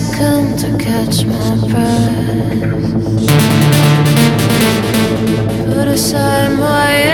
second to catch my breath. Put aside my